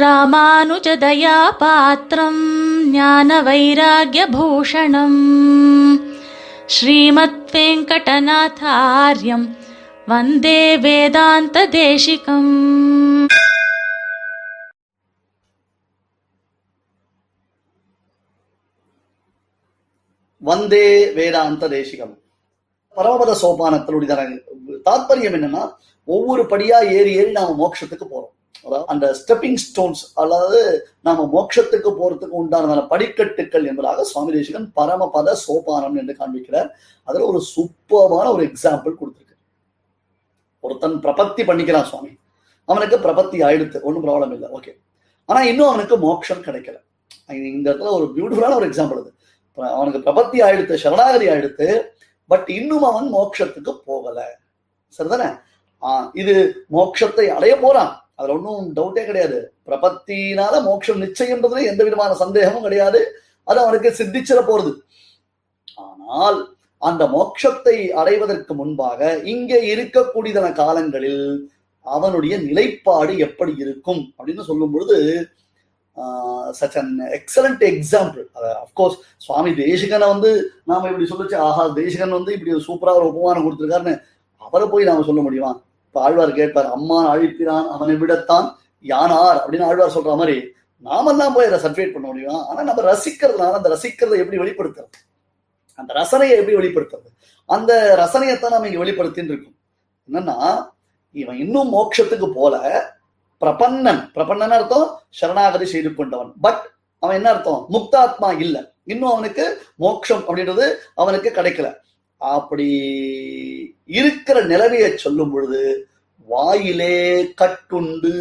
ராமானுஜதயாபாத்திரம் ஞான வைராகியபூஷணம் ஸ்ரீமத் வெங்கடநாதாரியம் வந்தே வேதாந்த தேசிகம் வந்தே வேதாந்த தேசிகம் பரமபத சோபானத்தினுடைய தாற்பயம் என்னன்னா ஒவ்வொரு படியா ஏறி ஏறி நாம மோட்சத்துக்கு போறோம். அதாவது அந்த ஸ்டெப்பிங் ஸ்டோன்ஸ் அதாவது நாம மோட்சத்துக்கு போறதுக்கு உண்டான படிக்கட்டுக்கள் என்பதாக சுவாமி தேசிகன் பரமபத சோபானம் என்று காண்பிக்கிறார். அதுல ஒரு சூப்பமான ஒரு எக்ஸாம்பிள் கொடுத்துருக்கு. ஒருத்தன் பிரபத்தி பண்ணிக்கிறான் சுவாமி. அவனுக்கு பிரபத்தி ஆயிடுத்து ஒன்றும் ப்ராப்ளம் இல்லை ஓகே ஆனா இன்னும் அவனுக்கு மோட்சம் கிடைக்கல. இந்த இடத்துல ஒரு பியூட்டிஃபுல்லான ஒரு எக்ஸாம்பிள் அது. அவனுக்கு பிரபத்தி ஆயிடுத்து சரணாகதி ஆயிடுத்து பட் இன்னும் அவன் மோட்சத்துக்கு போகல. சரிதானே? ஆஹ் இது மோட்சத்தை அடைய போறான். அதுல ஒன்றும் டவுட்டே கிடையாது. பிரபத்தினால மோட்சம் நிச்சயம்ன்றதுல எந்த விதமான சந்தேகமும் கிடையாது. அது அவனுக்கு சித்திச்சிட போறது. ஆனால் அந்த மோட்சத்தை அடைவதற்கு முன்பாக இங்கே இருக்கக்கூடியதன காலங்களில் அவனுடைய நிலைப்பாடு எப்படி இருக்கும் அப்படின்னு சொல்லும் பொழுது such an excellent example of course Swami தேசிகனை வந்து நாம இப்படி சொல்லிச்சு ஆஹா தேசிகன் வந்து இப்படி சூப்பரா ஒரு உபமானம் கொடுத்துருக்காருன்னு அவரை போய் நாம சொல்ல முடியுமா? இப்ப ஆழ்வார் கேட்பார் அம்மான் அழிப்பிறான் அவனை விடத்தான் யானார்? அப்படின்னு ஆழ்வார் சொல்ற மாதிரி நாமெல்லாம் போய் அதை சர்டிஃபிகேட் பண்ண முடியும். ஆனா நம்ம ரசிக்கிறதுனால அந்த ரசிக்கிறதை எப்படி வெளிப்படுத்துறது? அந்த ரசனையை எப்படி வெளிப்படுத்துறது? அந்த ரசனையைத்தான் நம்ம இங்க வெளிப்படுத்தின்னு இருக்கோம். என்னன்னா இவன் இன்னும் மோட்சத்துக்கு போல பிரபன்னன் பிரபன்னன் அர்த்தம்? சரணாகதி செய்து கொண்டவன். பட் அவன் என்ன அர்த்தம்? முக்தாத்மா இல்ல. இன்னும் அவனுக்கு மோட்சம் அப்படின்றது அவனுக்கு கிடைக்கல. அப்படி இருக்கிற நிலவைய சொல்லும் பொழுது வாயிலே கட்டுண்டு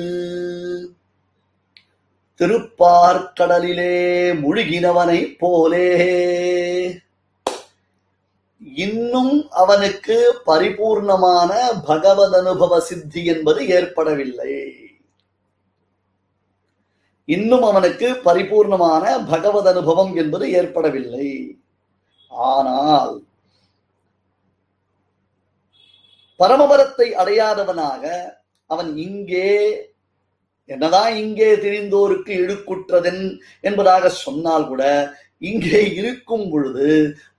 திருப்பார்கடலிலே முழுகினவனை போலே. இன்னும் அவனுக்கு பரிபூர்ணமான பகவத் அனுபவ சித்தி என்பது ஏற்படவில்லை. இன்னும் அவனுக்கு பரிபூர்ணமான பகவத் அனுபவம் என்பது ஏற்படவில்லை. ஆனால் பரமபரத்தை அடையாதவனாக அவன் இங்கே என்னதான் இங்கே திரிந்தோருக்கு இழுக்குற்றதென் என்பதாக சொன்னால் கூட இங்கே இருக்கும் பொழுது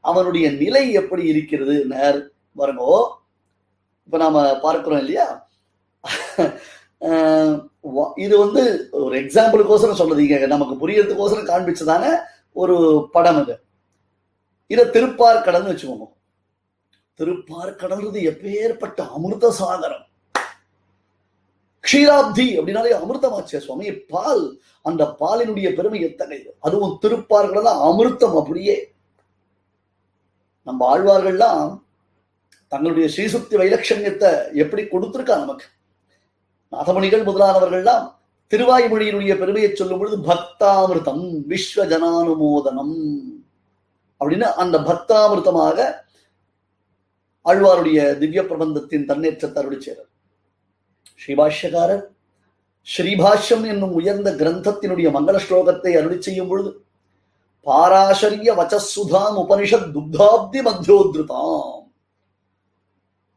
அவனுடைய நிலை எப்படி இருக்கிறது நேர் வருங்கோ இப்ப நாம பார்க்கிறோம் இல்லையா? இது வந்து ஒரு எக்ஸாம்பிளுக்கோசரம் சொல்றது நமக்கு புரியறதுக்கோசரம் காண்பிச்சதான ஒரு படம் இது. திருப்பார் கடந்து வச்சுக்கோங்க. திருப்பார்கடல்றது எப்பேற்பட்ட அமிர்த சாகரம் க்ஷீராப்தி அப்படின்னாலே அமிர்தமாச்சே சுவாமி. பால் அந்த பாலினுடைய பெருமை எத்தகையது அதுவும் திருப்பார்கள்ல அமிர்தம் அப்படியே. நம்ம ஆழ்வார்கள்லாம் தங்களுடைய ஸ்ரீசுக்தி வைலட்சண்யத்தை எப்படி கொடுத்திருக்கா நமக்கு? நாதமணிகள் முதலானவர்கள்லாம் திருவாய்மொழியினுடைய பெருமையை சொல்லும் பொழுது பக்தாமிர்தம் விஸ்வ ஜனானுமோதனம். அப்படின்னு அந்த பக்தாமிர்தமாக ஆழ்வாருடைய திவ்ய பிரபந்தத்தின் தன்னேற்றத்தை அருளி சேரர் ஸ்ரீபாஷ்யக்காரர் ஸ்ரீபாஷ்யம் என்னும் உயர்ந்த கிரந்தத்தினுடைய மங்கள ஸ்லோகத்தை அருளி செய்யும் பொழுது பாராசரிய வச்சசுதாம் உபனிஷத் துக்தாப்தி மத்தியோத்ருதாம்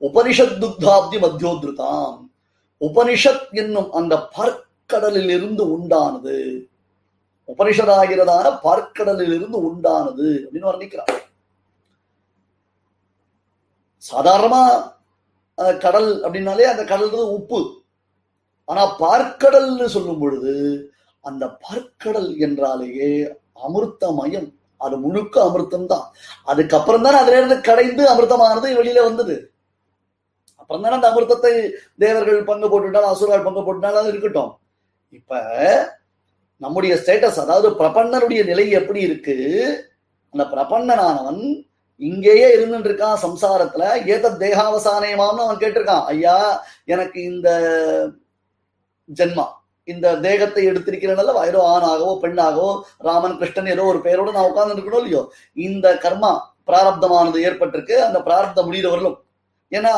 உபனிஷத் துக்தாப்தி மத்தியோத்ருதாம் உபனிஷத் என்னும் அந்த பார்க்கடலில் இருந்து உண்டானது. உபனிஷதாகிறதான பார்க்கடலில் இருந்து உண்டானது அப்படின்னு வர்ணிக்கிறார். சாதாரணமா கடல் அப்படின்னாலே அந்த கடல்ன்றது உப்பு. ஆனா பார்க்கடல்னு சொல்லும் பொழுது அந்த பார்க்கடல் என்றாலேயே அமிர்தமயம் அது முழுக்க அமிர்தம் தான். அதுக்கப்புறம் தானே அதுல இருந்து கடைந்து அமிர்தமானது வெளியில வந்தது. அப்புறம் தானே அந்த அமிர்தத்தை தேவர்கள் பங்கு போட்டுட்டாலும் அசுரால் பங்கு போட்டுட்டாலும் அது இருக்கட்டும். இப்ப நம்முடைய ஸ்டேட்டஸ் அதாவது பிரபன்னனுடைய நிலை எப்படி இருக்கு? அந்த பிரபன்னனானவன் இங்கேயே இருந்துட்டு இருக்கான் சம்சாரத்துல. ஏத தேகாவசானயமாம்னு அவன் கேட்டிருக்கான். ஐயா எனக்கு இந்த ஜென்மா இந்த தேகத்தை எடுத்திருக்கிறனால ஏதோ ஆணாகவோ பெண்ணாகவோ ராமன் கிருஷ்ணன் ஏதோ ஒரு பெயரோட நான் உட்கார்ந்து இருக்கணும் இல்லையோ? இந்த கர்மா பிராரப்தமானது ஏற்பட்டிருக்கு. அந்த பிராரப்தம் முடிகிறவர்களும் ஏன்னா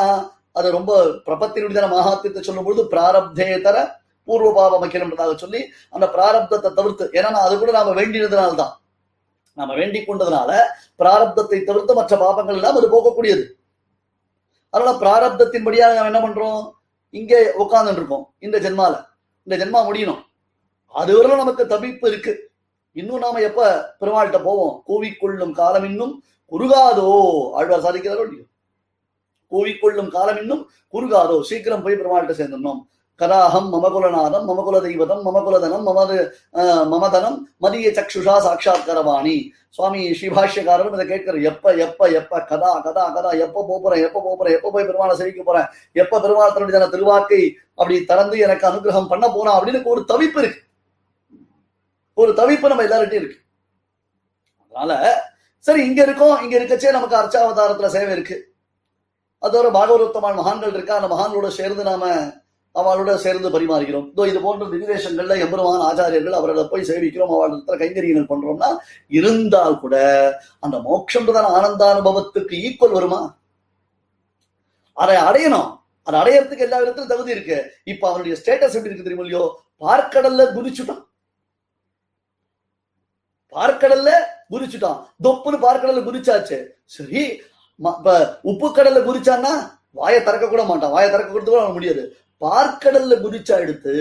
அது ரொம்ப பிரபத்தினுடைய மகாத்தியத்தை சொல்லும் பொழுது பிராரப்தேதர பூர்வ பாவம் வைக்கணும்ன்றதாக சொல்லி அந்த பிராரப்தத்தை தவிர்த்து ஏன்னா அது கூட நாம வேண்டினதுனால நம்ம நாம வேண்டிக் கொண்டதுனால பிராரப்தத்தை தவிர்த்து மற்ற பாபங்கள் எல்லாம் அது போகக்கூடியது. அதனால பிராரப்தத்தின்படியாக நம்ம என்ன பண்றோம்? இங்கே உட்கார்ந்துட்டு இருக்கோம் இந்த ஜென்மால. இந்த ஜென்மா முடியணும். அதுவரை நமக்கு தவிப்பு இருக்கு. இன்னும் நாம எப்ப பெருமாள்கிட்ட போவோம்? கூவிக்கொள்ளும் காலம் இன்னும் குறுகாதோ? ஆழ்வார் சாதிக்கிறாரோ இல்லையோ? கூவிக்கொள்ளும் காலம் இன்னும் குறுகாதோ? சீக்கிரம் போய் பெருமாள்கிட்ட சேர்ந்துடணும். கதாஹம் மமகுலநாதம் மமகுல தெய்வதம் மமகுலதனம் மமது ஆஹ், மமதனம் மதிய சக்ஷுஷா சாட்சாத்கரவாணி. சுவாமி ஸ்ரீபாஷ்யக்காரரும் இதை கேட்கிற எப்ப எப்ப எப்ப? கதா கதா கதா. எப்ப போறேன்? எப்ப போறேன்? எப்ப போய் பெருமாளை சேவிக்க போறேன்? எப்ப பெருமாள் தன்னுடைய திருவாக்கை அப்படி திறந்து எனக்கு அனுகிரகம் பண்ண போறான் அப்படின்னு ஒரு தவிப்பு இருக்கு. ஒரு தவிப்பு நம்ம எல்லார்கிட்டயும் இருக்கு. அதனால சரி இங்க இருக்கோம். இங்க இருக்கச்சே நமக்கு அர்ச்சாவதாரத்துல சேவை இருக்கு. அதோட பாகவதோத்தமான மகான்கள் இருக்கா? அந்த மகான்களோட சேர்ந்து நாம அவளோட சேர்ந்து பரிமாறுகிறோம். இதோ இது போன்ற திவிதேசங்கள்ல எம்பெருமான ஆச்சாரியர்கள் அவர்களை போய் சேவிக்கிறோம். அவர்களிடத்துல கைங்கரியங்கள் பண்றோம்னா இருந்தால் கூட அந்த மோட்சம்ன்றதான ஆனந்தானுபவத்துக்கு ஈக்குவல் வருமா? அதை அடையணும். அதை அடையறதுக்கு எல்லா விதத்திலும் தகுதி இருக்கு. இப்ப அவனுடைய ஸ்டேட்டஸ் எப்படி இருக்கு தெரியுமா இல்லையோ? பார்க்கடல்ல குதிச்சுட்டான். பார்க்கடல்ல குதிச்சுட்டான். தொப்புன்னு பார்க்கடல்ல குதிச்சாச்சு. சரி உப்பு கடல்ல குதிச்சான்னா வாயை திறக்க கூட மாட்டான். வாயை திறக்க கொடுத்து கூட அவன் முடியாது. பார்க்கடல்ல குதிச்சா எடுத்து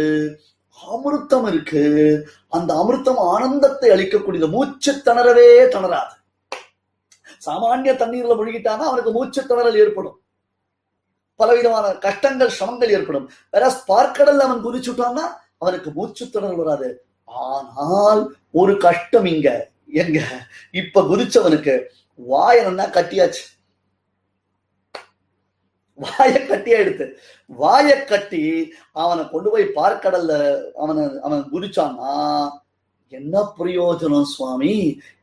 அமிர்தம் இருக்கு. அந்த அமிர்தம் ஆனந்தத்தை அளிக்கக்கூடியது. மூச்சு திணறவே திணறாது. சாமானிய தண்ணீர்ல முழுகிட்டானா அவனுக்கு மூச்சு திணறல் ஏற்படும். பலவிதமான கஷ்டங்கள் சிரமங்கள் ஏற்படும். வேற பார்க்கடல்ல அவன் குதிச்சுட்டான்னா அவனுக்கு மூச்சு திணறல் வராது. ஆனால் ஒரு கஷ்டம் இங்க. எங்க? இப்ப குதிச்சவனுக்கு வாயனா கட்டியாச்சு. வாயை கட்டியா எடுத்து வாயை கட்டி அவனை கொண்டு போய் பார்க்கடல்ல அவனை அவன் குதிச்சான்னா என்ன பிரயோஜனம் சுவாமி?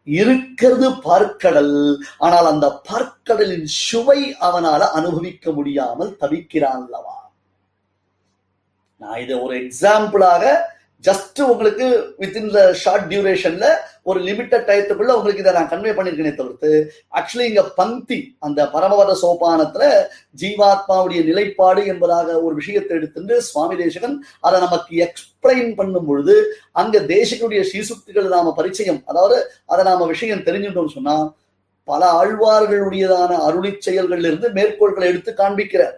இருக்கிறது பார்க்கடல். ஆனால் அந்த பார்க்கடலின் சுவை அவனால அனுபவிக்க முடியாமல் தவிக்கிறான் அல்லவா? நான் இதை ஒரு எக்ஸாம்பிளாக ஜஸ்ட் உங்களுக்கு வித்தின் த ஷார்ட் டியூரேஷன்ல ஒரு லிமிட்டட் டயத்துக்குள்ள உங்களுக்கு இதை நான் கன்வே பண்ணிருக்கேனே தவிர்த்து ஆக்சுவலி இங்க பங்கி அந்த பரமவத சோபானத்துல ஜீவாத்மாவுடைய நிலைப்பாடு என்பதாக ஒரு விஷயத்தை எடுத்துட்டு சுவாமி தேசகன் அதை நமக்கு எக்ஸ்பிளைன் பண்ணும் பொழுது அங்க தேசகனுடைய ஸ்ரீசுக்திகள் நாம பரிச்சயம் அதாவது அதை நாம விஷயம் தெரிஞ்சுட்டோம்னு சொன்னா பல ஆழ்வார்களுடையதான அருளி செயல்கள்ல இருந்து மேற்கோள்களை எடுத்து காண்பிக்கிறார்.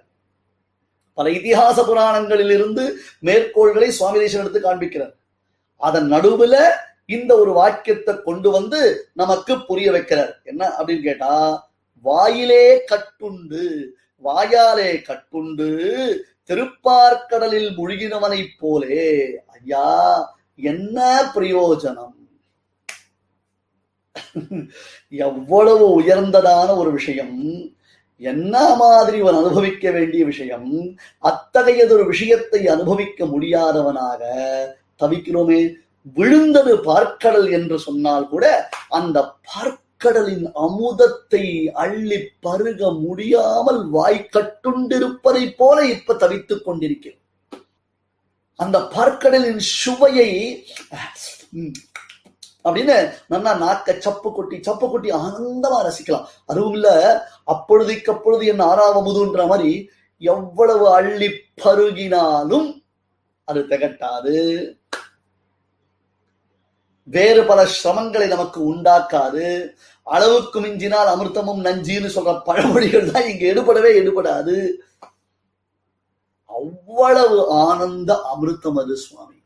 பல இதிகாச புராணங்களில் இருந்து மேற்கோள்களை சுவாமி தேசன் எடுத்து காண்பிக்கிறார். அதன் நடுவுல இந்த ஒரு வாக்கியத்தை கொண்டு வந்து நமக்கு புரிய வைக்கிறார். என்ன அப்படின்னு கேட்டா வாயிலே கட்டுண்டு வாயாலே கட்டுண்டு திருப்பார்க்கடலில் முழுகினவனைப் போலே ஐயா என்ன பிரயோஜனம்? எவ்வளவு உயர்ந்ததான ஒரு விஷயம். என்ன மாதிரி இவன் அனுபவிக்க வேண்டிய விஷயம்? அத்தகையதொரு விஷயத்தை அனுபவிக்க முடியாதவனாக தவிக்கிறோமே. விழுந்தது பார்க்கடல் என்று சொன்னால் கூட அந்த பார்க்கடலின் அமுதத்தை அள்ளி பருக முடியாமல் வாய் கட்டுண்டிருப்பதை போல இப்ப தவித்துக் கொண்டிருக்கிறோம் அந்த பார்க்கடலின் சுவையை அப்படின்னு நல்லா நாக்க சப்பு கொட்டி சப்பு கொட்டி ஆனந்தமா ரசிக்கலாம். அதுவும் இல்ல அப்பொழுதைக்கு அப்பொழுது என்ன ஆறாவமுதுன்ற மாதிரி எவ்வளவு அள்ளி பருகினாலும் அது திகட்டாது. வேறு பல சிரமங்களை நமக்கு உண்டாக்காது. அளவுக்கு மிஞ்சினால் அமிர்தமும் நஞ்சின்னு சொல்ற பழமொழிகள் தான் இங்க எடுபடவே எடுபடாது. அவ்வளவு ஆனந்த அமிர்தம் அது சுவாமி.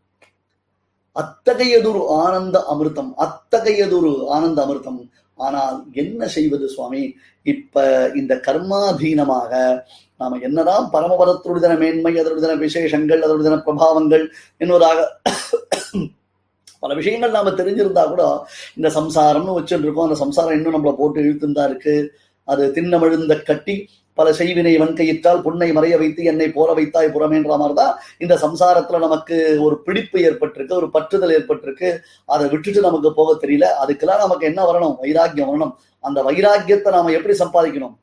அத்தகையதொரு ஆனந்த அமிர்தம் அத்தகையதொரு ஆனந்த அமிர்தம். ஆனால் என்ன செய்வது சுவாமி? இப்ப இந்த கர்மாதீனமாக நாம என்னதான் பரமபதத்துடைய மேன்மை அதனுடைய விசேஷங்கள் அதனுடைய பிரபாவங்கள் என்பதாக பல விஷயங்கள் நாம தெரிஞ்சிருந்தா கூட இந்த சம்சாரம்னு வச்சுட்டு இருக்கோம் அந்த சம்சாரம் இன்னும் நம்மளை போட்டு இழுத்துருந்தா இருக்கு. அது திண்ணமிழுந்த கட்டி பல செய்வினை வன்கையிட்டால் புண்ணை மறைய வைத்து என்னை போற வைத்தாய் புறமேன்ற மாதிரிதான் இந்த சம்சாரத்துல நமக்கு ஒரு பிடிப்பு ஏற்பட்டிருக்கு ஒரு பற்றுதல் ஏற்பட்டிருக்கு. அதை விட்டுட்டு நமக்கு போக தெரியல. அதுக்கெல்லாம் நமக்கு என்ன வரணும்? வைராக்கியம் வரணும். அந்த வைராக்கியத்தை நாம எப்படி சம்பாதிக்கணும்?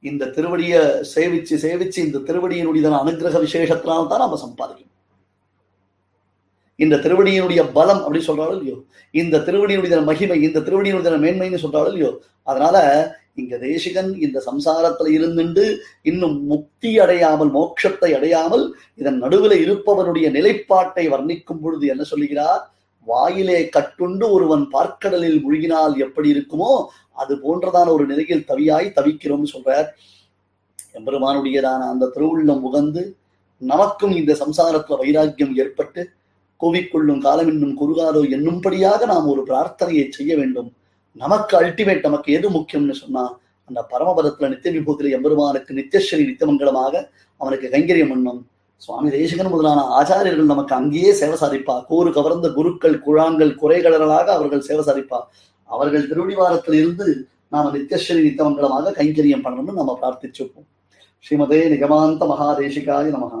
இந்த திருவடியை சேவிச்சு சேவிச்சு இந்த திருவடியினுடைய அனுகிரக விசேஷத்தினால்தான் நாம சம்பாதிக்கணும். இந்த திருவடியினுடைய பலம் அப்படின்னு சொல்றாலும் இல்லையோ? இந்த திருவடியினுடைய மகிமை இந்த திருவடியினுடைய மேன்மைன்னு சொல்றாலும் இல்லையோ? அதனால இங்க தேசிகன் இந்த சம்சாரத்துல இருந்துண்டு இன்னும் முக்தி அடையாமல் மோட்சத்தை அடையாமல் இதன் நடுவில் இருப்பவனுடைய நிலைப்பாட்டை வர்ணிக்கும் பொழுது என்ன சொல்லுகிறார்? வாயிலே கட்டுண்டு ஒருவன் பார்க்கடலில் முழுகினால் எப்படி இருக்குமோ அது போன்றதான ஒரு நிலையில் தவியாய் தவிக்கிறோம்னு சொல்றார். எம்பெருமானுடையதான அந்த திருவுள்ளம் உகந்து நமக்கும் இந்த சம்சாரத்துல வைராக்கியம் ஏற்பட்டு கோவிக்கொள்ளும் காலம் இன்னும் குறுகாதோ என்னும்படியாக நாம் ஒரு பிரார்த்தனையை செய்ய வேண்டும். நமக்கு அல்டிமேட் நமக்கு எது முக்கியம்னு சொன்னா அந்த பரமபதத்துல நித்திய விபூதியில எம்பெருமானுக்கு நித்தியஸ்வரி நித்தியமங்கலமாக அவனுக்கு கைங்கரியம் பண்ணும் சுவாமி தேசிகன் முதலான ஆச்சாரியர்கள் நமக்கு அங்கேயே சேவை சாதிப்பா. கூறு கவர்ந்த குருக்கள் குழாங்கள் குறைகளர்களாக அவர்கள் சேவை சாதிப்பா. அவர்கள் திருவடிவாரத்தில் இருந்து நாம நித்தியஸ்வரி நித்தமங்கலமாக கைங்கரியம் பண்ணணும்னு நம்ம பிரார்த்திச்சுப்போம் ஸ்ரீமதே நிகமாந்த மகாதேசிகாய நமகா